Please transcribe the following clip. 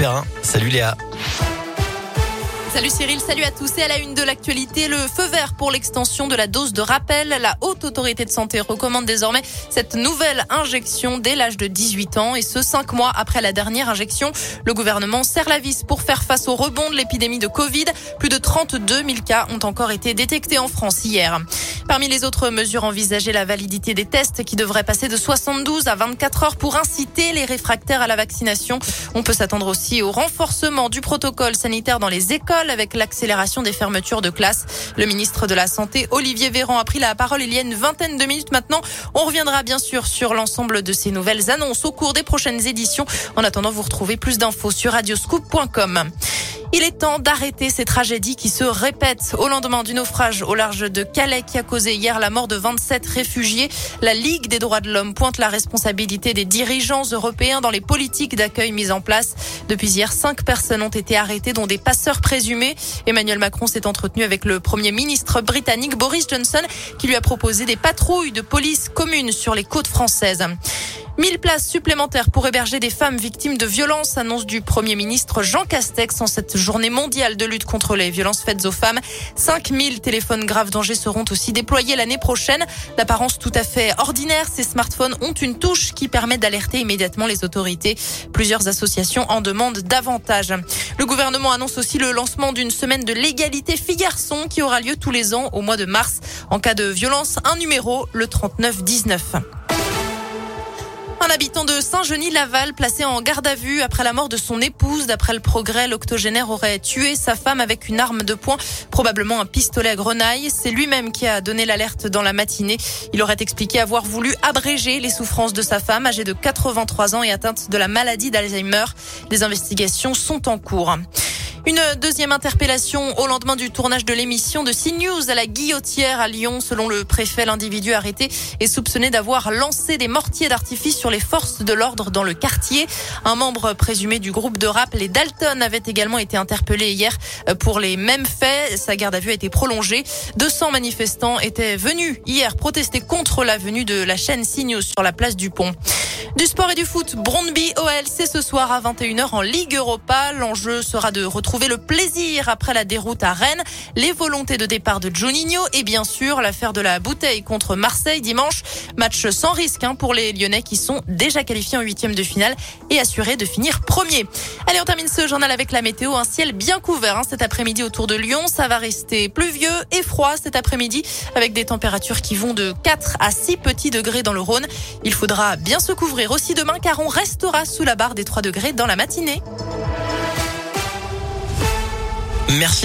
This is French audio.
Super 1. Salut Léa. Salut Cyril, salut à tous. Et à la une de l'actualité, le feu vert pour l'extension de la dose de rappel. La haute autorité de santé recommande désormais cette nouvelle injection dès l'âge de 18 ans et ce cinq mois après la dernière injection. Le gouvernement serre la vis pour faire face au rebond de l'épidémie de Covid. Plus de 32 000 cas ont encore été détectés en France hier. Parmi les autres mesures envisagées, la validité des tests qui devrait passer de 72 à 24 heures pour inciter les réfractaires à la vaccination. On peut s'attendre aussi au renforcement du protocole sanitaire dans les écoles avec l'accélération des fermetures de classes. Le ministre de la Santé, Olivier Véran, a pris la parole il y a une vingtaine de minutes maintenant. On reviendra bien sûr sur l'ensemble de ces nouvelles annonces au cours des prochaines éditions. En attendant, vous retrouvez plus d'infos sur radioscoop.com. Il est temps d'arrêter ces tragédies qui se répètent au lendemain du naufrage au large de Calais qui a causé hier la mort de 27 réfugiés. La Ligue des droits de l'homme pointe la responsabilité des dirigeants européens dans les politiques d'accueil mises en place. Depuis hier, cinq personnes ont été arrêtées, dont des passeurs présumés. Emmanuel Macron s'est entretenu avec le premier ministre britannique Boris Johnson qui lui a proposé des patrouilles de police communes sur les côtes françaises. 1000 places supplémentaires pour héberger des femmes victimes de violences, annonce du Premier ministre Jean Castex en cette journée mondiale de lutte contre les violences faites aux femmes. 5000 téléphones graves dangers seront aussi déployés l'année prochaine. D'apparence tout à fait ordinaire, ces smartphones ont une touche qui permet d'alerter immédiatement les autorités. Plusieurs associations en demandent davantage. Le gouvernement annonce aussi le lancement d'une semaine de l'égalité filles-garçons qui aura lieu tous les ans au mois de mars. En cas de violence, un numéro, le 3919. Un habitant de Saint-Genis-Laval placé en garde à vue après la mort de son épouse. D'après le progrès, l'octogénaire aurait tué sa femme avec une arme de poing, probablement un pistolet à grenaille. C'est lui-même qui a donné l'alerte dans la matinée. Il aurait expliqué avoir voulu abréger les souffrances de sa femme, âgée de 83 ans et atteinte de la maladie d'Alzheimer. Les investigations sont en cours. Une deuxième interpellation au lendemain du tournage de l'émission de CNews à la Guillotière à Lyon. Selon le préfet, l'individu arrêté est soupçonné d'avoir lancé des mortiers d'artifice sur les forces de l'ordre dans le quartier. Un membre présumé du groupe de rap, les Dalton, avait également été interpellé hier pour les mêmes faits. Sa garde à vue a été prolongée. 200 manifestants étaient venus hier protester contre la venue de la chaîne CNews sur la place du Pont. Du sport et du foot, Brondby OL, c'est ce soir à 21h en Ligue Europa. L'enjeu sera de retrouver le plaisir après la déroute à Rennes, les volontés de départ de Juninho et bien sûr l'affaire de la bouteille contre Marseille dimanche. Match sans risque hein, pour les Lyonnais qui sont déjà qualifiés en huitième de finale et assurés de finir premier. Allez, on termine ce journal avec la météo. Un ciel bien couvert hein, cet après-midi autour de Lyon. Ça va rester pluvieux et froid cet après-midi avec des températures qui vont de 4 à 6 petits degrés dans le Rhône. Il faudra bien se couvrir aussi demain car on restera sous la barre des 3 degrés dans la matinée. Merci.